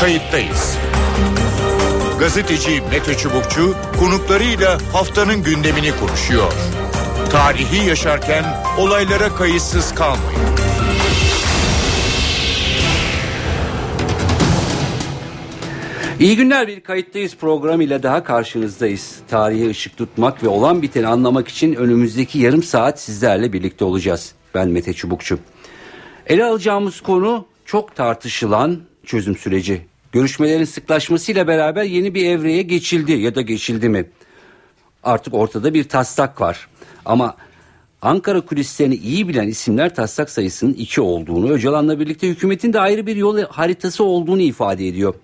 Kayıttayız. Gazeteci Mete Çubukçu konuklarıyla haftanın gündemini konuşuyor. Tarihi yaşarken olaylara kayıtsız kalmayın. İyi günler bir kayıttayız program ile daha karşınızdayız. Tarihe ışık tutmak ve olan biteni anlamak için önümüzdeki yarım saat sizlerle birlikte olacağız. Ben Mete Çubukçu. Ele alacağımız konu çok tartışılan çözüm süreci. Görüşmelerin sıklaşmasıyla beraber yeni bir evreye geçildi ya da geçildi mi? Artık ortada bir taslak var. Ama Ankara kulislerini iyi bilen isimler taslak sayısının iki olduğunu, Öcalan'la birlikte hükümetin de ayrı bir yol haritası olduğunu ifade ediyor.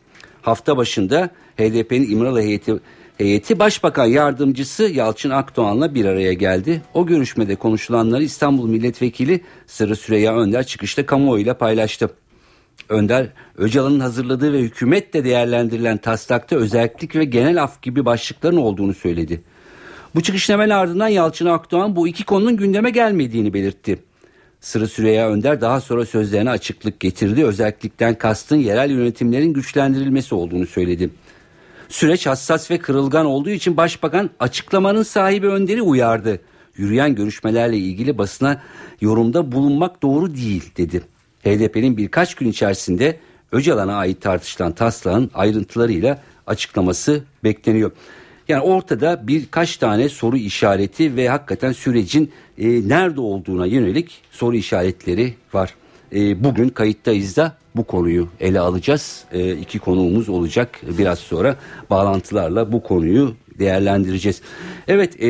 Hafta başında HDP'nin İmralı heyeti, heyeti Başbakan Yardımcısı Yalçın Akdoğan'la bir araya geldi. O görüşmede konuşulanları İstanbul Milletvekili Sırrı Süreyya Önder çıkışta kamuoyuyla paylaştı. Önder, Öcalan'ın hazırladığı ve hükümetle değerlendirilen taslakta özellik ve genel af gibi başlıkların olduğunu söyledi. Bu çıkışın hemen ardından Yalçın Akdoğan bu iki konunun gündeme gelmediğini belirtti. Sırı Süreyya Önder daha sonra sözlerine açıklık getirdi. Özellikten kastın yerel yönetimlerin güçlendirilmesi olduğunu söyledi. Süreç hassas ve kırılgan olduğu için başbakan açıklamanın sahibi Önder'i uyardı. Yürüyen görüşmelerle ilgili basına yorumda bulunmak doğru değil dedi. HDP'nin birkaç gün içerisinde Öcalan'a ait tartışılan taslağın ayrıntılarıyla açıklaması bekleniyor. Yani ortada birkaç tane soru işareti ve hakikaten sürecin e, nerede olduğuna yönelik soru işaretleri var. E, bugün kayıttayız da bu konuyu ele alacağız. E, iki konuğumuz olacak biraz sonra bağlantılarla bu konuyu değerlendireceğiz. Evet e,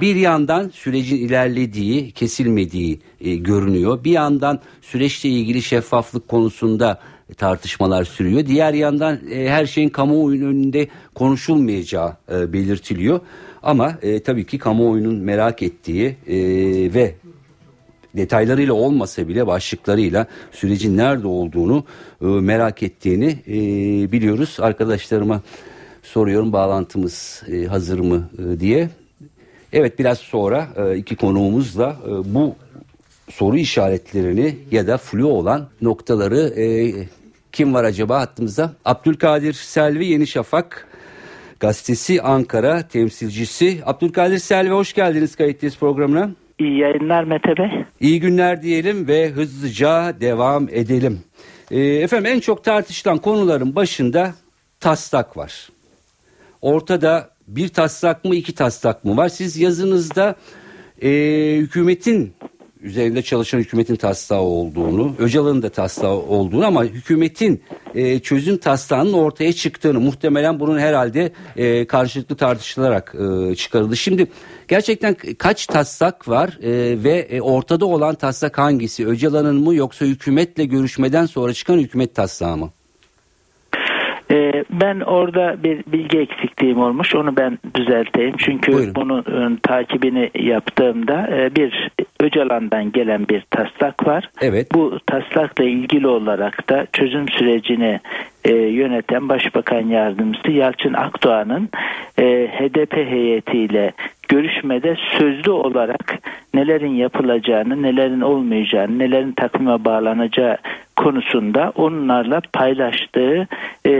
bir yandan sürecin ilerlediği kesilmediği e, görünüyor. Bir yandan süreçle ilgili şeffaflık konusunda tartışmalar sürüyor. Diğer yandan e, her şeyin kamuoyunun önünde konuşulmayacağı e, belirtiliyor. Ama e, tabii ki kamuoyunun merak ettiği e, ve detaylarıyla olmasa bile başlıklarıyla sürecin nerede olduğunu e, merak ettiğini e, biliyoruz. Arkadaşlarıma soruyorum bağlantımız e, hazır mı e, diye. Evet biraz sonra e, iki konuğumuzla e, bu soru işaretlerini ya da flu olan noktaları e, kim var acaba hattımızda? Abdülkadir Selvi Yeni Şafak gazetesi Ankara temsilcisi. Abdülkadir Selvi hoş geldiniz kayıttayız programına. İyi yayınlar Mete Bey. İyi günler diyelim ve hızlıca devam edelim. E, efendim en çok tartışılan konuların başında taslak var. Ortada bir taslak mı iki taslak mı var? Siz yazınızda e, hükümetin üzerinde çalışan hükümetin taslağı olduğunu, Öcalan'ın da taslağı olduğunu ama hükümetin e, çözüm taslağının ortaya çıktığını muhtemelen bunun herhalde e, karşılıklı tartışılarak e, çıkarıldı. Şimdi gerçekten kaç taslak var e, ve e, ortada olan taslak hangisi? Öcalan'ın mı yoksa hükümetle görüşmeden sonra çıkan hükümet taslağı mı? Ee, ben orada bir bilgi eksikliğim olmuş. Onu ben düzelteyim. Çünkü Buyurun. bunun ıı, takibini yaptığımda e, bir Öcalan'dan gelen bir taslak var. Evet. Bu taslakla ilgili olarak da çözüm sürecini e, yöneten Başbakan Yardımcısı Yalçın Akdoğan'ın e, HDP heyetiyle görüşmede sözlü olarak nelerin yapılacağını, nelerin olmayacağını, nelerin takvime bağlanacağı konusunda onlarla paylaştığı e,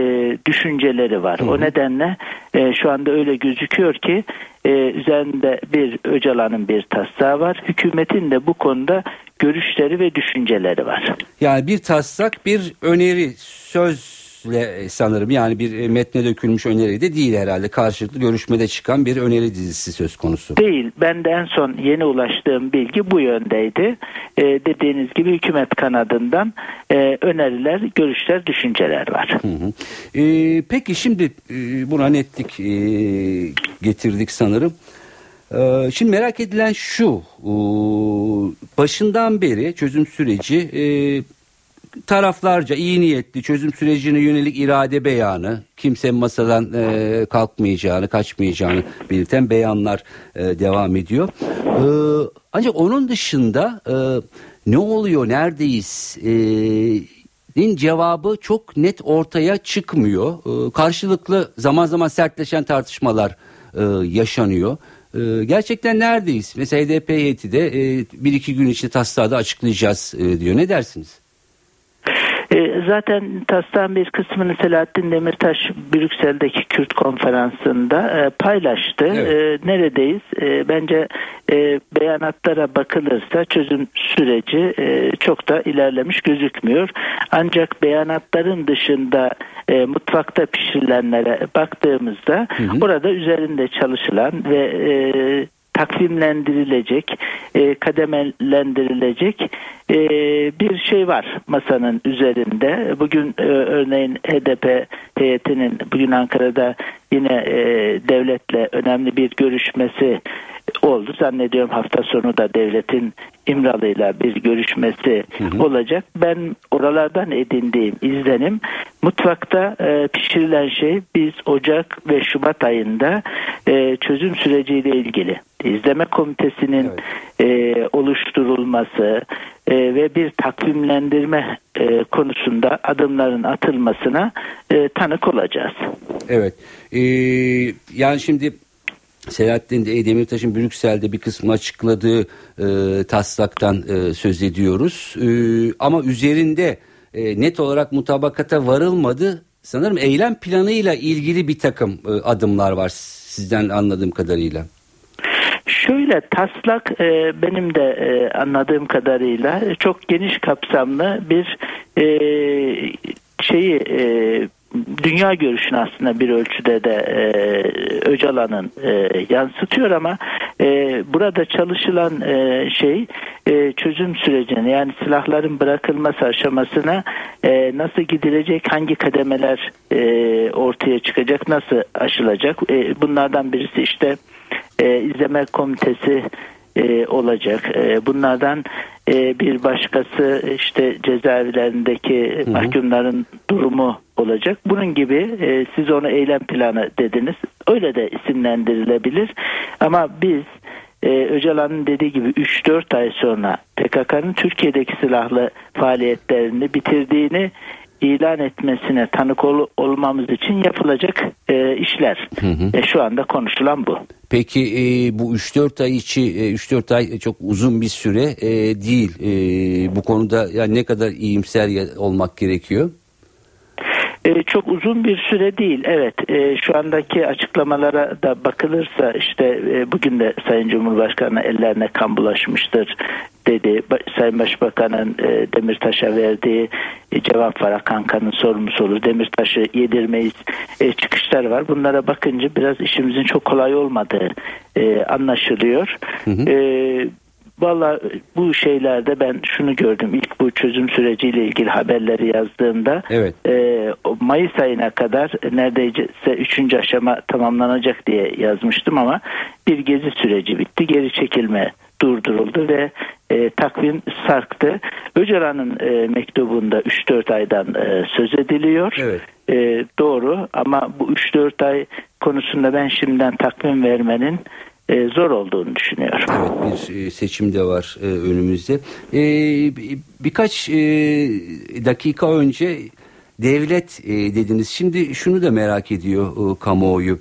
düşünceleri var. Hı hı. O nedenle e, şu anda öyle gözüküyor ki e, üzerinde bir Öcalan'ın bir taslağı var. Hükümetin de bu konuda görüşleri ve düşünceleri var. Yani bir taslak bir öneri söz e, sanırım yani bir e, metne dökülmüş öneri de değil herhalde. Karşılıklı görüşmede çıkan bir öneri dizisi söz konusu. Değil. Ben de en son yeni ulaştığım bilgi bu yöndeydi. Ee, dediğiniz gibi hükümet kanadından e, öneriler, görüşler, düşünceler var. Hı hı. Ee, peki şimdi e, buna netlik e, getirdik sanırım. Ee, şimdi merak edilen şu, başından beri çözüm süreci taraflarca iyi niyetli çözüm sürecine yönelik irade beyanı, kimsenin masadan e, kalkmayacağını, kaçmayacağını belirten beyanlar e, devam ediyor. E, ancak onun dışında e, ne oluyor, neredeyiz? E, din cevabı çok net ortaya çıkmıyor. E, karşılıklı zaman zaman sertleşen tartışmalar e, yaşanıyor. E, gerçekten neredeyiz? Mesela HDP heyeti de e, bir iki gün içinde taslağı da açıklayacağız e, diyor. Ne dersiniz? Zaten taslağın bir kısmını Selahattin Demirtaş Brüksel'deki Kürt konferansında e, paylaştı. Evet. E, neredeyiz? E, bence e, beyanatlara bakılırsa çözüm süreci e, çok da ilerlemiş gözükmüyor. Ancak beyanatların dışında e, mutfakta pişirilenlere baktığımızda hı hı. orada üzerinde çalışılan ve e, takvimlendirilecek, e, kademelendirilecek e, bir şey var masanın üzerinde. Bugün e, örneğin HDP heyetinin bugün Ankara'da yine e, devletle önemli bir görüşmesi oldu. Zannediyorum hafta sonu da devletin İmralı'yla bir görüşmesi hı hı. olacak. Ben oralardan edindiğim izlenim mutfakta e, pişirilen şey biz Ocak ve Şubat ayında e, çözüm süreciyle ilgili izleme komitesinin evet. e, oluşturulması e, ve bir takvimlendirme e, konusunda adımların atılmasına e, tanık olacağız. Evet. Ee, yani şimdi Selahattin Demirtaş'ın Brüksel'de bir kısmı açıkladığı e, taslaktan e, söz ediyoruz. E, ama üzerinde e, net olarak mutabakata varılmadı. Sanırım eylem planıyla ilgili bir takım e, adımlar var sizden anladığım kadarıyla. Şöyle taslak e, benim de e, anladığım kadarıyla çok geniş kapsamlı bir e, şeyi e, dünya görüşünü aslında bir ölçüde de Öcalan'ın yansıtıyor ama burada çalışılan şey çözüm sürecini yani silahların bırakılması aşamasına nasıl gidilecek hangi kademeler ortaya çıkacak nasıl aşılacak bunlardan birisi işte e, izleme komitesi e, olacak. E, bunlardan e, bir başkası işte cezaevlerindeki hı hı. mahkumların durumu olacak. Bunun gibi e, siz onu eylem planı dediniz. Öyle de isimlendirilebilir. Ama biz e, Öcalan'ın dediği gibi 3-4 ay sonra PKK'nın Türkiye'deki silahlı faaliyetlerini bitirdiğini ilan etmesine tanık ol, olmamız için yapılacak e, işler. Hı hı. E, şu anda konuşulan bu. Peki e, bu 3-4 ay içi e, 3-4 ay çok uzun bir süre e, değil. E, bu konuda yani ne kadar iyimser olmak gerekiyor? E, çok uzun bir süre değil. Evet e, şu andaki açıklamalara da bakılırsa işte e, bugün de Sayın Cumhurbaşkanı ellerine kan bulaşmıştır dedi. Sayın Başbakan'ın e, Demirtaş'a verdiği e, cevap var. Akanka'nın sorumlusu olur. Demirtaş'ı yedirmeyiz e, çıkışlar var. Bunlara bakınca biraz işimizin çok kolay olmadığı e, anlaşılıyor. Hı hı. E, Valla bu şeylerde ben şunu gördüm. İlk bu çözüm süreciyle ilgili haberleri yazdığımda evet. e, Mayıs ayına kadar neredeyse üçüncü aşama tamamlanacak diye yazmıştım ama bir gezi süreci bitti. Geri çekilme durduruldu ve e, takvim sarktı. Öcalan'ın e, mektubunda 3-4 aydan e, söz ediliyor. Evet. E, doğru ama bu 3-4 ay konusunda ben şimdiden takvim vermenin e, zor olduğunu düşünüyorum. Evet bir e, seçim de var e, önümüzde. Birkaç dakika önce devlet dediniz. Şimdi şunu da merak ediyor kamuoyu.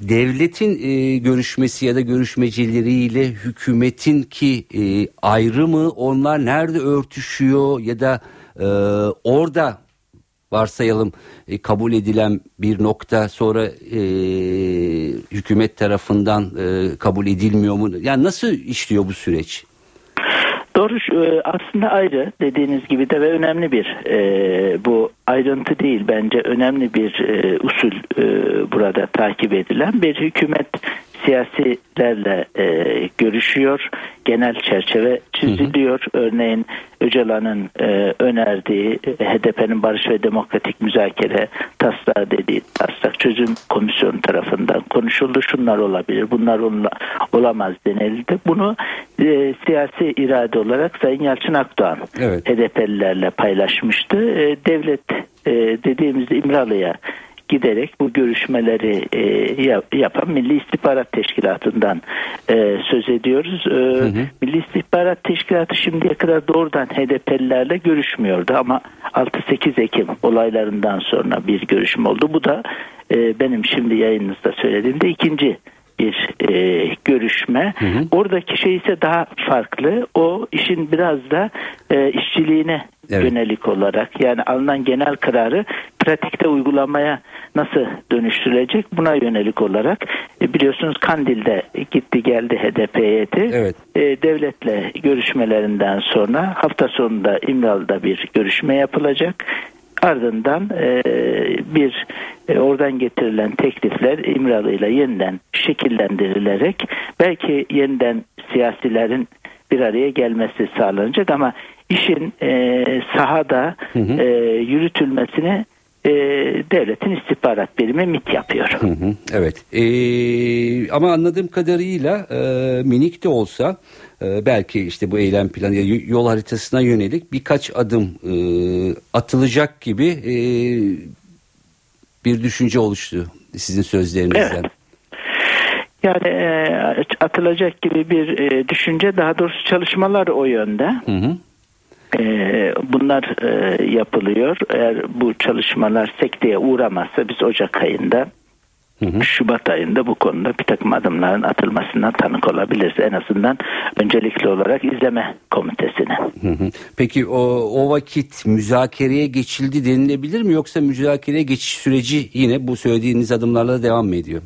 Devletin görüşmesi ya da görüşmecileriyle hükümetin ki ayrı mı? Onlar nerede örtüşüyor ya da orada varsayalım e, kabul edilen bir nokta sonra e, hükümet tarafından e, kabul edilmiyor mu? Yani nasıl işliyor bu süreç? Doğru e, aslında ayrı dediğiniz gibi de ve önemli bir e, bu ayrıntı değil bence önemli bir e, usul e, burada takip edilen bir hükümet siyasilerle e, görüşüyor. Genel çerçeve çiziliyor. Hı hı. Örneğin Öcalan'ın e, önerdiği HDP'nin barış ve demokratik müzakere taslağı dediği taslak çözüm komisyonu tarafından konuşuldu. Şunlar olabilir, bunlar ola, olamaz denildi. Bunu e, siyasi irade olarak Sayın Yalçın Akdoğan evet. HDP'lilerle paylaşmıştı. E, devlet e, dediğimizde İmralı'ya giderek bu görüşmeleri e, yapan Milli İstihbarat Teşkilatı'ndan e, söz ediyoruz. E, hı hı. Milli İstihbarat Teşkilatı şimdiye kadar doğrudan HDP'lilerle görüşmüyordu ama 6-8 Ekim olaylarından sonra bir görüşme oldu. Bu da e, benim şimdi yayınınızda söylediğimde ikinci bir e, görüşme. Hı hı. Oradaki şey ise daha farklı. O işin biraz da e, işçiliğine evet. yönelik olarak yani alınan genel kararı pratikte uygulamaya nasıl dönüştürülecek buna yönelik olarak e, biliyorsunuz Kandil'de gitti geldi HDP heyeti evet. e, devletle görüşmelerinden sonra hafta sonunda İmralı'da bir görüşme yapılacak ardından e, bir e, oradan getirilen teklifler İmralı ile yeniden şekillendirilerek belki yeniden siyasilerin bir araya gelmesi sağlanacak ama işin e, sahada hı hı. E, yürütülmesini e, devletin istihbarat birimi MIT yapıyor. Hı hı, evet e, ama anladığım kadarıyla e, minik de olsa e, belki işte bu eylem planı yol haritasına yönelik birkaç adım e, atılacak gibi e, bir düşünce oluştu sizin sözlerinizden. Evet. Yani e, atılacak gibi bir e, düşünce daha doğrusu çalışmalar o yönde. Hı hı. E, bunlar e, yapılıyor. Eğer bu çalışmalar sekteye uğramazsa biz Ocak ayında Hı hı. Şubat ayında bu konuda bir takım adımların atılmasından tanık olabiliriz. En azından öncelikli olarak izleme komitesine. Hı hı. Peki o, o vakit müzakereye geçildi denilebilir mi yoksa müzakereye geçiş süreci yine bu söylediğiniz adımlarla devam mı ediyor?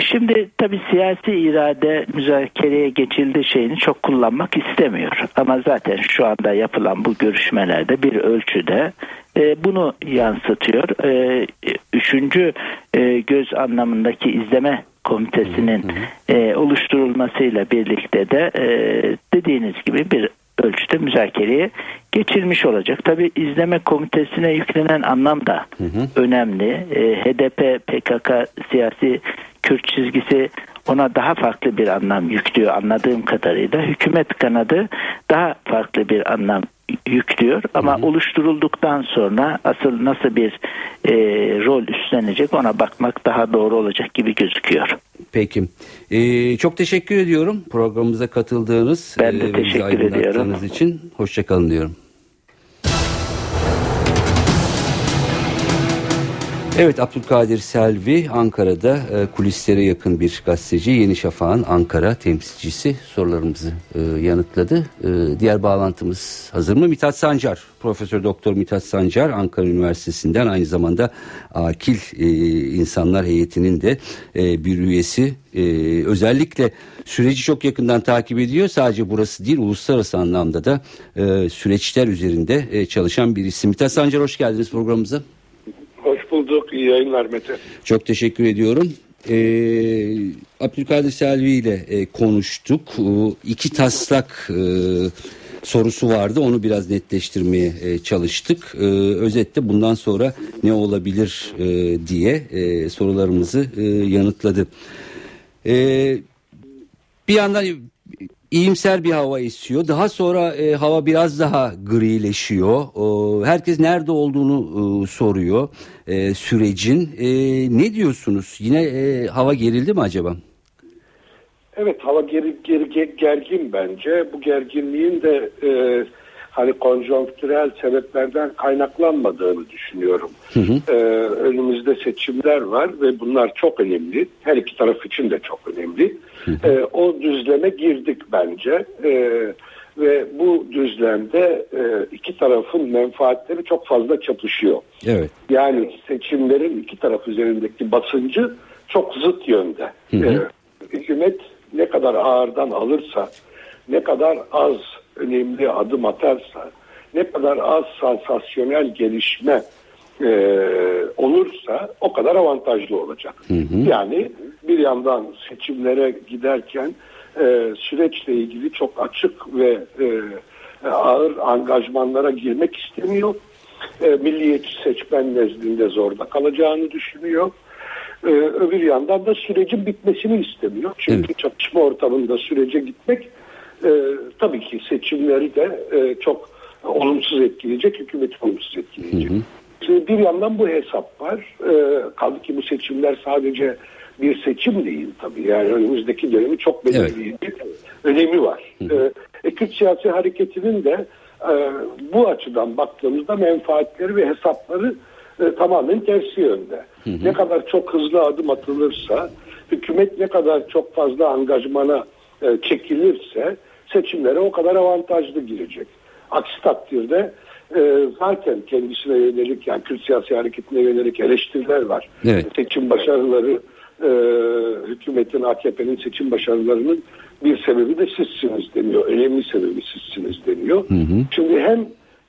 Şimdi tabii siyasi irade müzakereye geçildi şeyini çok kullanmak istemiyor. Ama zaten şu anda yapılan bu görüşmelerde bir ölçüde e, bunu yansıtıyor. E, üçüncü e, göz anlamındaki izleme komitesinin e, oluşturulmasıyla birlikte de e, dediğiniz gibi bir ölçüde müzakereye geçilmiş olacak. Tabi izleme komitesine yüklenen anlam da hı hı. önemli. E, HDP, PKK siyasi Kürt çizgisi ona daha farklı bir anlam yüklüyor anladığım kadarıyla. Hükümet kanadı daha farklı bir anlam yüklüyor ama hı hı. oluşturulduktan sonra asıl nasıl bir e, rol üstlenecek ona bakmak daha doğru olacak gibi gözüküyor. Peki. Ee, çok teşekkür ediyorum programımıza katıldığınız ben de e, teşekkür ediyorum. için. Hoşçakalın diyorum. Evet Abdülkadir Selvi Ankara'da e, kulislere yakın bir gazeteci Yeni Şafak'ın Ankara temsilcisi sorularımızı e, yanıtladı. E, diğer bağlantımız hazır mı? Mithat Sancar, Profesör Doktor Mithat Sancar Ankara Üniversitesi'nden aynı zamanda Akil e, İnsanlar Heyeti'nin de e, bir üyesi. E, özellikle süreci çok yakından takip ediyor. Sadece burası değil uluslararası anlamda da e, süreçler üzerinde e, çalışan bir isim. Mithat Sancar hoş geldiniz programımıza. Hoş bulduk. İyi yayınlar Mete. Çok teşekkür ediyorum. Ee, Abdülkadir Selvi ile e, konuştuk. E, iki taslak e, sorusu vardı. Onu biraz netleştirmeye e, çalıştık. E, özetle bundan sonra ne olabilir e, diye e, sorularımızı e, yanıtladı. E, bir yandan iyimser bir hava esiyor. Daha sonra e, hava biraz daha grileşiyor. E, herkes nerede olduğunu e, soruyor e, sürecin. E, ne diyorsunuz? Yine e, hava gerildi mi acaba? Evet hava geri, geri gergin bence. Bu gerginliğin de e, hani konjonktürel sebeplerden kaynaklanmadığını düşünüyorum. Hı hı. Ee, önümüzde seçimler var ve bunlar çok önemli. Her iki taraf için de çok önemli. Hı hı. Ee, o düzleme girdik bence. Ee, ve bu düzlemde e, iki tarafın menfaatleri çok fazla çatışıyor. Evet. Yani seçimlerin iki taraf üzerindeki basıncı çok zıt yönde. Hı hı. Ee, hükümet ne kadar ağırdan alırsa, ne kadar az önemli adım atarsa, ne kadar az sansasyonel gelişme e, olursa o kadar avantajlı olacak. Hı hı. Yani bir yandan seçimlere giderken e, süreçle ilgili çok açık ve e, ağır angajmanlara girmek istemiyor. E, milliyetçi seçmen nezdinde zorda kalacağını düşünüyor. E, öbür yandan da sürecin bitmesini istemiyor. Çünkü evet. çatışma ortamında sürece gitmek e, tabii ki seçimleri de e, çok olumsuz etkileyecek, hükümeti olumsuz etkileyecek. Hı hı. Şimdi bir yandan bu hesap var. E, kaldı ki bu seçimler sadece bir seçim değil tabii. Yani önümüzdeki dönemi çok belirleyici evet. önemi var. Hı hı. E, Kürt siyasi hareketinin de e, bu açıdan baktığımızda menfaatleri ve hesapları e, tamamen tersi yönde. Hı hı. Ne kadar çok hızlı adım atılırsa, hükümet ne kadar çok fazla angajmana e, çekilirse seçimlere o kadar avantajlı girecek. Aksi takdirde e, zaten kendisine yönelik yani Kürt siyasi hareketine yönelik eleştiriler var. Evet. Seçim başarıları e, hükümetin AKP'nin seçim başarılarının bir sebebi de sizsiniz deniyor. Önemli sebebi sizsiniz deniyor. Şimdi hem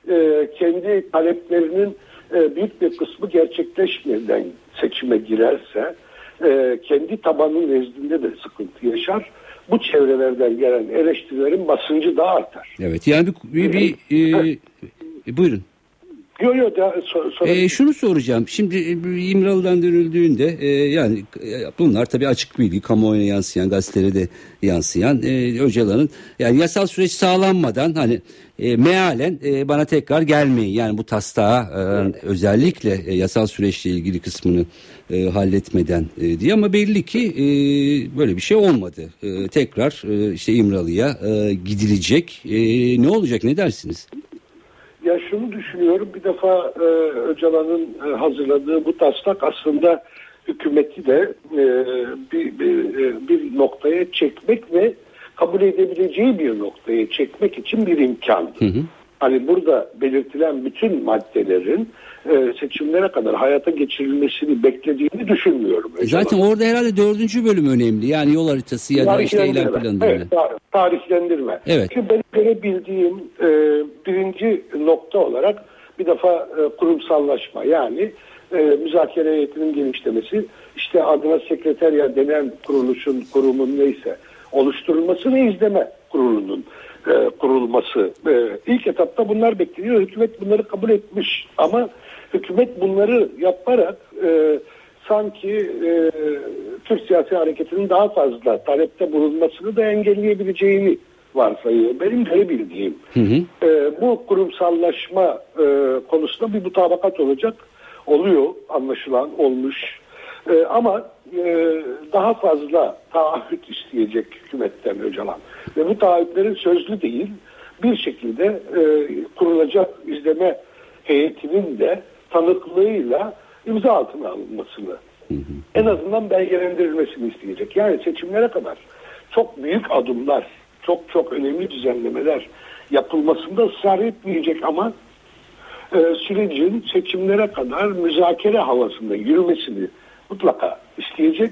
e, kendi taleplerinin e, büyük bir kısmı gerçekleşmeden seçime girerse e, kendi tabanının nezdinde de sıkıntı yaşar. Bu çevrelerden gelen eleştirilerin basıncı da artar. Evet yani bir, bir, bir e, e, buyurun. Yok yok da so, so- E, şunu soracağım. Şimdi e, İmralı'dan dönüldüğünde e, yani e, bunlar tabii açık bilgi kamuoyuna yansıyan gazetelere de yansıyan e, Öcalan'ın yani yasal süreç sağlanmadan hani e, mealen e, bana tekrar gelmeyin. Yani bu taslağa e, özellikle e, yasal süreçle ilgili kısmını e, halletmeden e, diye ama belli ki e, böyle bir şey olmadı. E, tekrar e, işte İmralı'ya e, gidilecek. E, ne olacak ne dersiniz? Ya şunu düşünüyorum bir defa e, Öcalan'ın e, hazırladığı bu taslak aslında hükümeti de e, bir, bir, e, bir noktaya çekmek ve kabul edebileceği bir noktaya çekmek için bir imkan. Hani burada belirtilen bütün maddelerin e, seçimlere kadar hayata geçirilmesini beklediğini düşünmüyorum. E, Zaten orada herhalde dördüncü bölüm önemli. Yani yol haritası ya da işte eylem planı. Evet, tar- tarihlendirme. Evet. Çünkü benim görebildiğim e, birinci nokta olarak bir defa e, kurumsallaşma yani e, müzakere heyetinin genişlemesi işte adına sekreterya denen kuruluşun kurumun neyse oluşturulması ve izleme kurulunun e, kurulması. E, ilk etapta bunlar bekleniyor. Hükümet bunları kabul etmiş ama hükümet bunları yaparak e, sanki e, Türk siyasi hareketinin daha fazla talepte bulunmasını da engelleyebileceğini varsayıyor. Benim görebildiğim e, bu kurumsallaşma e, konusunda bir mutabakat olacak. Oluyor anlaşılan olmuş. E, ama e, daha fazla taahhüt isteyecek hükümetten Öcalan. Ve bu taahhütlerin sözlü değil bir şekilde e, kurulacak izleme heyetinin de tanıklığıyla imza altına alınmasını en azından belgelendirilmesini isteyecek. Yani seçimlere kadar çok büyük adımlar, çok çok önemli düzenlemeler yapılmasında ısrar etmeyecek ama e, sürecin seçimlere kadar müzakere havasında yürümesini mutlaka isteyecek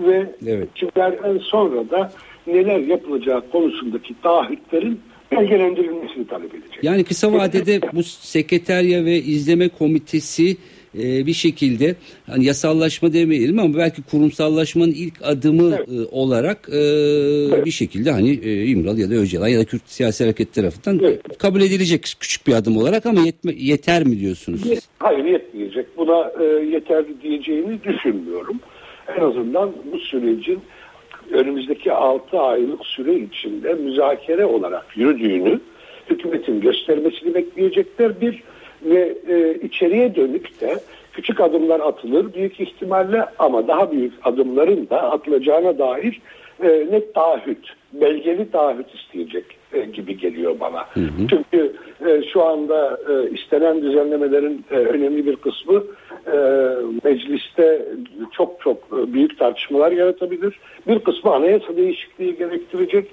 ve Evet. seçimlerden sonra da neler yapılacağı konusundaki taahhütlerin belgelendirilmesini talep edecek. Yani kısa vadede bu sekreterya ve izleme komitesi e, bir şekilde hani yasallaşma demeyelim ama belki kurumsallaşmanın ilk adımı Evet. e, olarak e, bir şekilde hani İmralı ya da Öcalan ya da Kürt siyasi hareket tarafından Evet. kabul edilecek küçük bir adım olarak ama yetme, yeter mi diyorsunuz? siz? Hayır yetmeyecek. Buna yeterli diyeceğini düşünmüyorum. En azından bu sürecin önümüzdeki 6 aylık süre içinde müzakere olarak yürüdüğünü hükümetin göstermesini bekleyecekler. Bir ve e, içeriye dönük de küçük adımlar atılır büyük ihtimalle ama daha büyük adımların da atılacağına dair e, net taahhüt, belgeli taahhüt isteyecek e, gibi geliyor bana. Çünkü e, şu anda e, istenen düzenlemelerin önemli bir kısmı mecliste çok çok büyük tartışmalar yaratabilir. Bir kısmı anayasa değişikliği gerektirecek.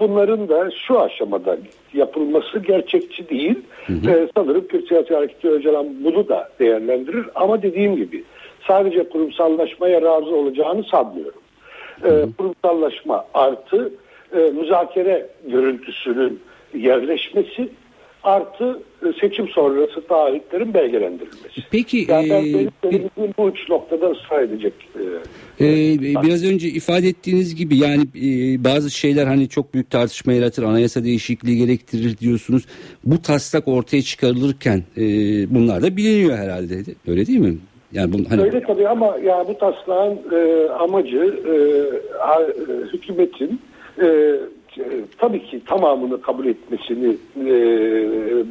Bunların da şu aşamada yapılması gerçekçi değil. E, sanırım Kürt Siyasi Hareketi Öcalan bunu da değerlendirir. Ama dediğim gibi sadece kurumsallaşmaya razı olacağını sanmıyorum. E, kurumsallaşma artı e, müzakere görüntüsünün yerleşmesi artı e, seçim sonrası taahhütlerin belgelendirilmesi. Peki Yani ben e, benim bir- bu üç noktada ısrar edecek. e, Ee, biraz önce ifade ettiğiniz gibi yani e, bazı şeyler hani çok büyük tartışma yaratır, anayasa değişikliği gerektirir diyorsunuz. Bu taslak ortaya çıkarılırken e, bunlar da biliniyor herhalde. Öyle değil mi? Yani bu, hani, Öyle tabii ama ya bu taslağın e, amacı e, a- e, hükümetin e, e, tabii ki tamamını kabul etmesini e,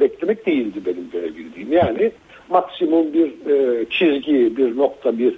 beklemek değildi benim görebildiğim. Yani maksimum bir e, çizgi, bir nokta, bir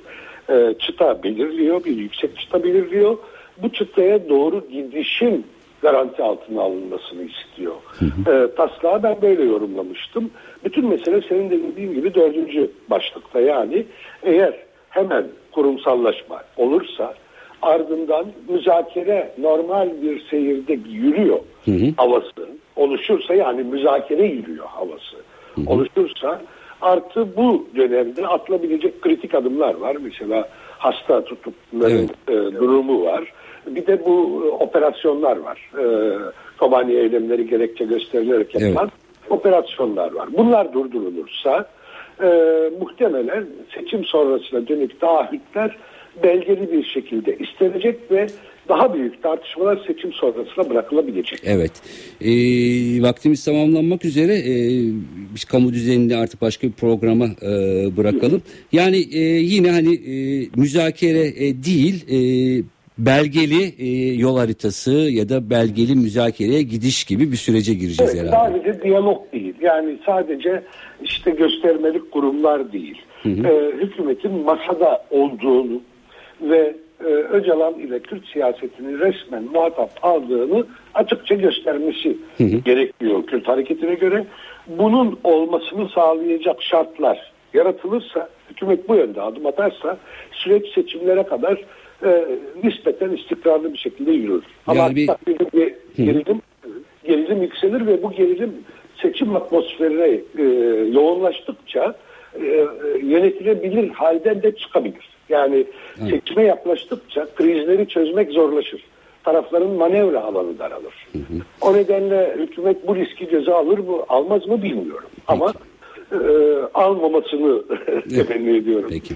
e, çıta belirliyor, bir yüksek çıta belirliyor. Bu çıtaya doğru gidişin garanti altına alınmasını istiyor. E, taslağı ben böyle yorumlamıştım. Bütün mesele senin de dediğin gibi dördüncü başlıkta yani eğer hemen kurumsallaşma olursa ardından müzakere normal bir seyirde yürüyor hı hı. havası oluşursa yani müzakere yürüyor havası hı hı. oluşursa artı bu dönemde atılabilecek kritik adımlar var. Mesela hasta tutukların evet. e, durumu var. Bir de bu e, operasyonlar var. E, Kobani eylemleri gerekçe gösterilerek yapılan evet. operasyonlar var. Bunlar durdurulursa e, muhtemelen seçim sonrasına dönük taahhütler belgeli bir şekilde istenecek ve daha büyük tartışmalar seçim sonrasına bırakılabilecek. Evet. E, vaktimiz tamamlanmak üzere e, biz kamu düzeninde artık başka bir programa e, bırakalım. Yani e, yine hani e, müzakere e, değil e, belgeli e, yol haritası ya da belgeli müzakereye gidiş gibi bir sürece gireceğiz evet, herhalde. Sadece diyalog değil. Yani sadece işte göstermelik kurumlar değil. Hı hı. E, hükümetin masada olduğunu ve e, Öcalan ile Kürt siyasetini resmen muhatap aldığını açıkça göstermesi hı hı. gerekiyor Kürt hareketine göre. Bunun olmasını sağlayacak şartlar yaratılırsa, hükümet bu yönde adım atarsa süreç seçimlere kadar e, nispeten istikrarlı bir şekilde yürür. Ama yani bir... gerilim, gerilim, gerilim yükselir ve bu gerilim seçim atmosferine e, yoğunlaştıkça e, yönetilebilir halden de çıkabilir. Yani evet. seçime yaklaştıkça krizleri çözmek zorlaşır. Tarafların manevra alanı daralır. Hı hı. O nedenle hükümet bu riski göze alır mı almaz mı bilmiyorum. Peki. E, almamasını temenni ediyorum. Peki.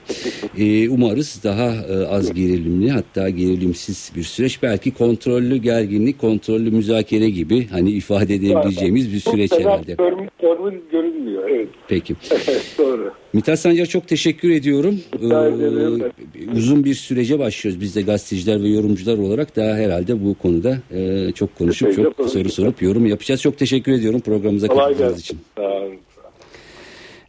Ee, umarız daha e, az gerilimli hatta gerilimsiz bir süreç. Belki kontrollü gerginlik, kontrollü müzakere gibi hani ifade edebileceğimiz bir süreç herhalde. Görmül görünmüyor. Evet. Peki. Doğru. Mithat Sancar çok teşekkür ediyorum. Ee, uzun bir sürece başlıyoruz biz de gazeteciler ve yorumcular olarak daha herhalde bu konuda e, çok konuşup çok soru sorup yorum yapacağız. Çok teşekkür ediyorum programımıza katıldığınız için. Sağ.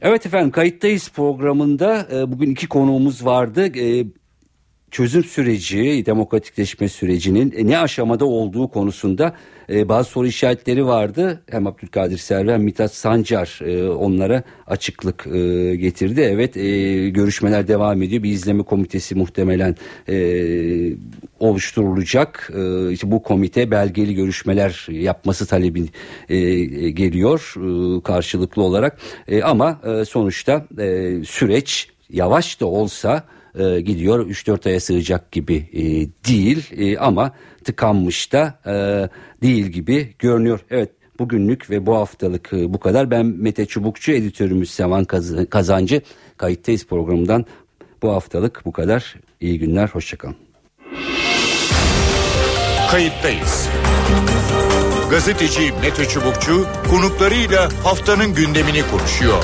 Evet efendim kayıttayız programında e, bugün iki konuğumuz vardı. Çözüm süreci, demokratikleşme sürecinin ne aşamada olduğu konusunda e, bazı soru işaretleri vardı. Hem Abdülkadir Selvi hem Mithat Sancar e, onlara açıklık e, getirdi. Evet görüşmeler devam ediyor. Bir izleme komitesi muhtemelen oluşturulacak. İşte bu komite belgeli görüşmeler yapması talebi e, geliyor karşılıklı olarak. Ama sonuçta süreç yavaş da olsa e, gidiyor 3-4 aya sığacak gibi e, değil e, ama tıkanmış da e, değil gibi görünüyor. Evet bugünlük ve bu haftalık e, bu kadar. Ben Mete Çubukçu, editörümüz Sevan Kazancı. Kayıttayız programından bu haftalık bu kadar. İyi günler, hoşçakalın. Kayıttayız. Gazeteci Mete Çubukçu konuklarıyla haftanın gündemini konuşuyor.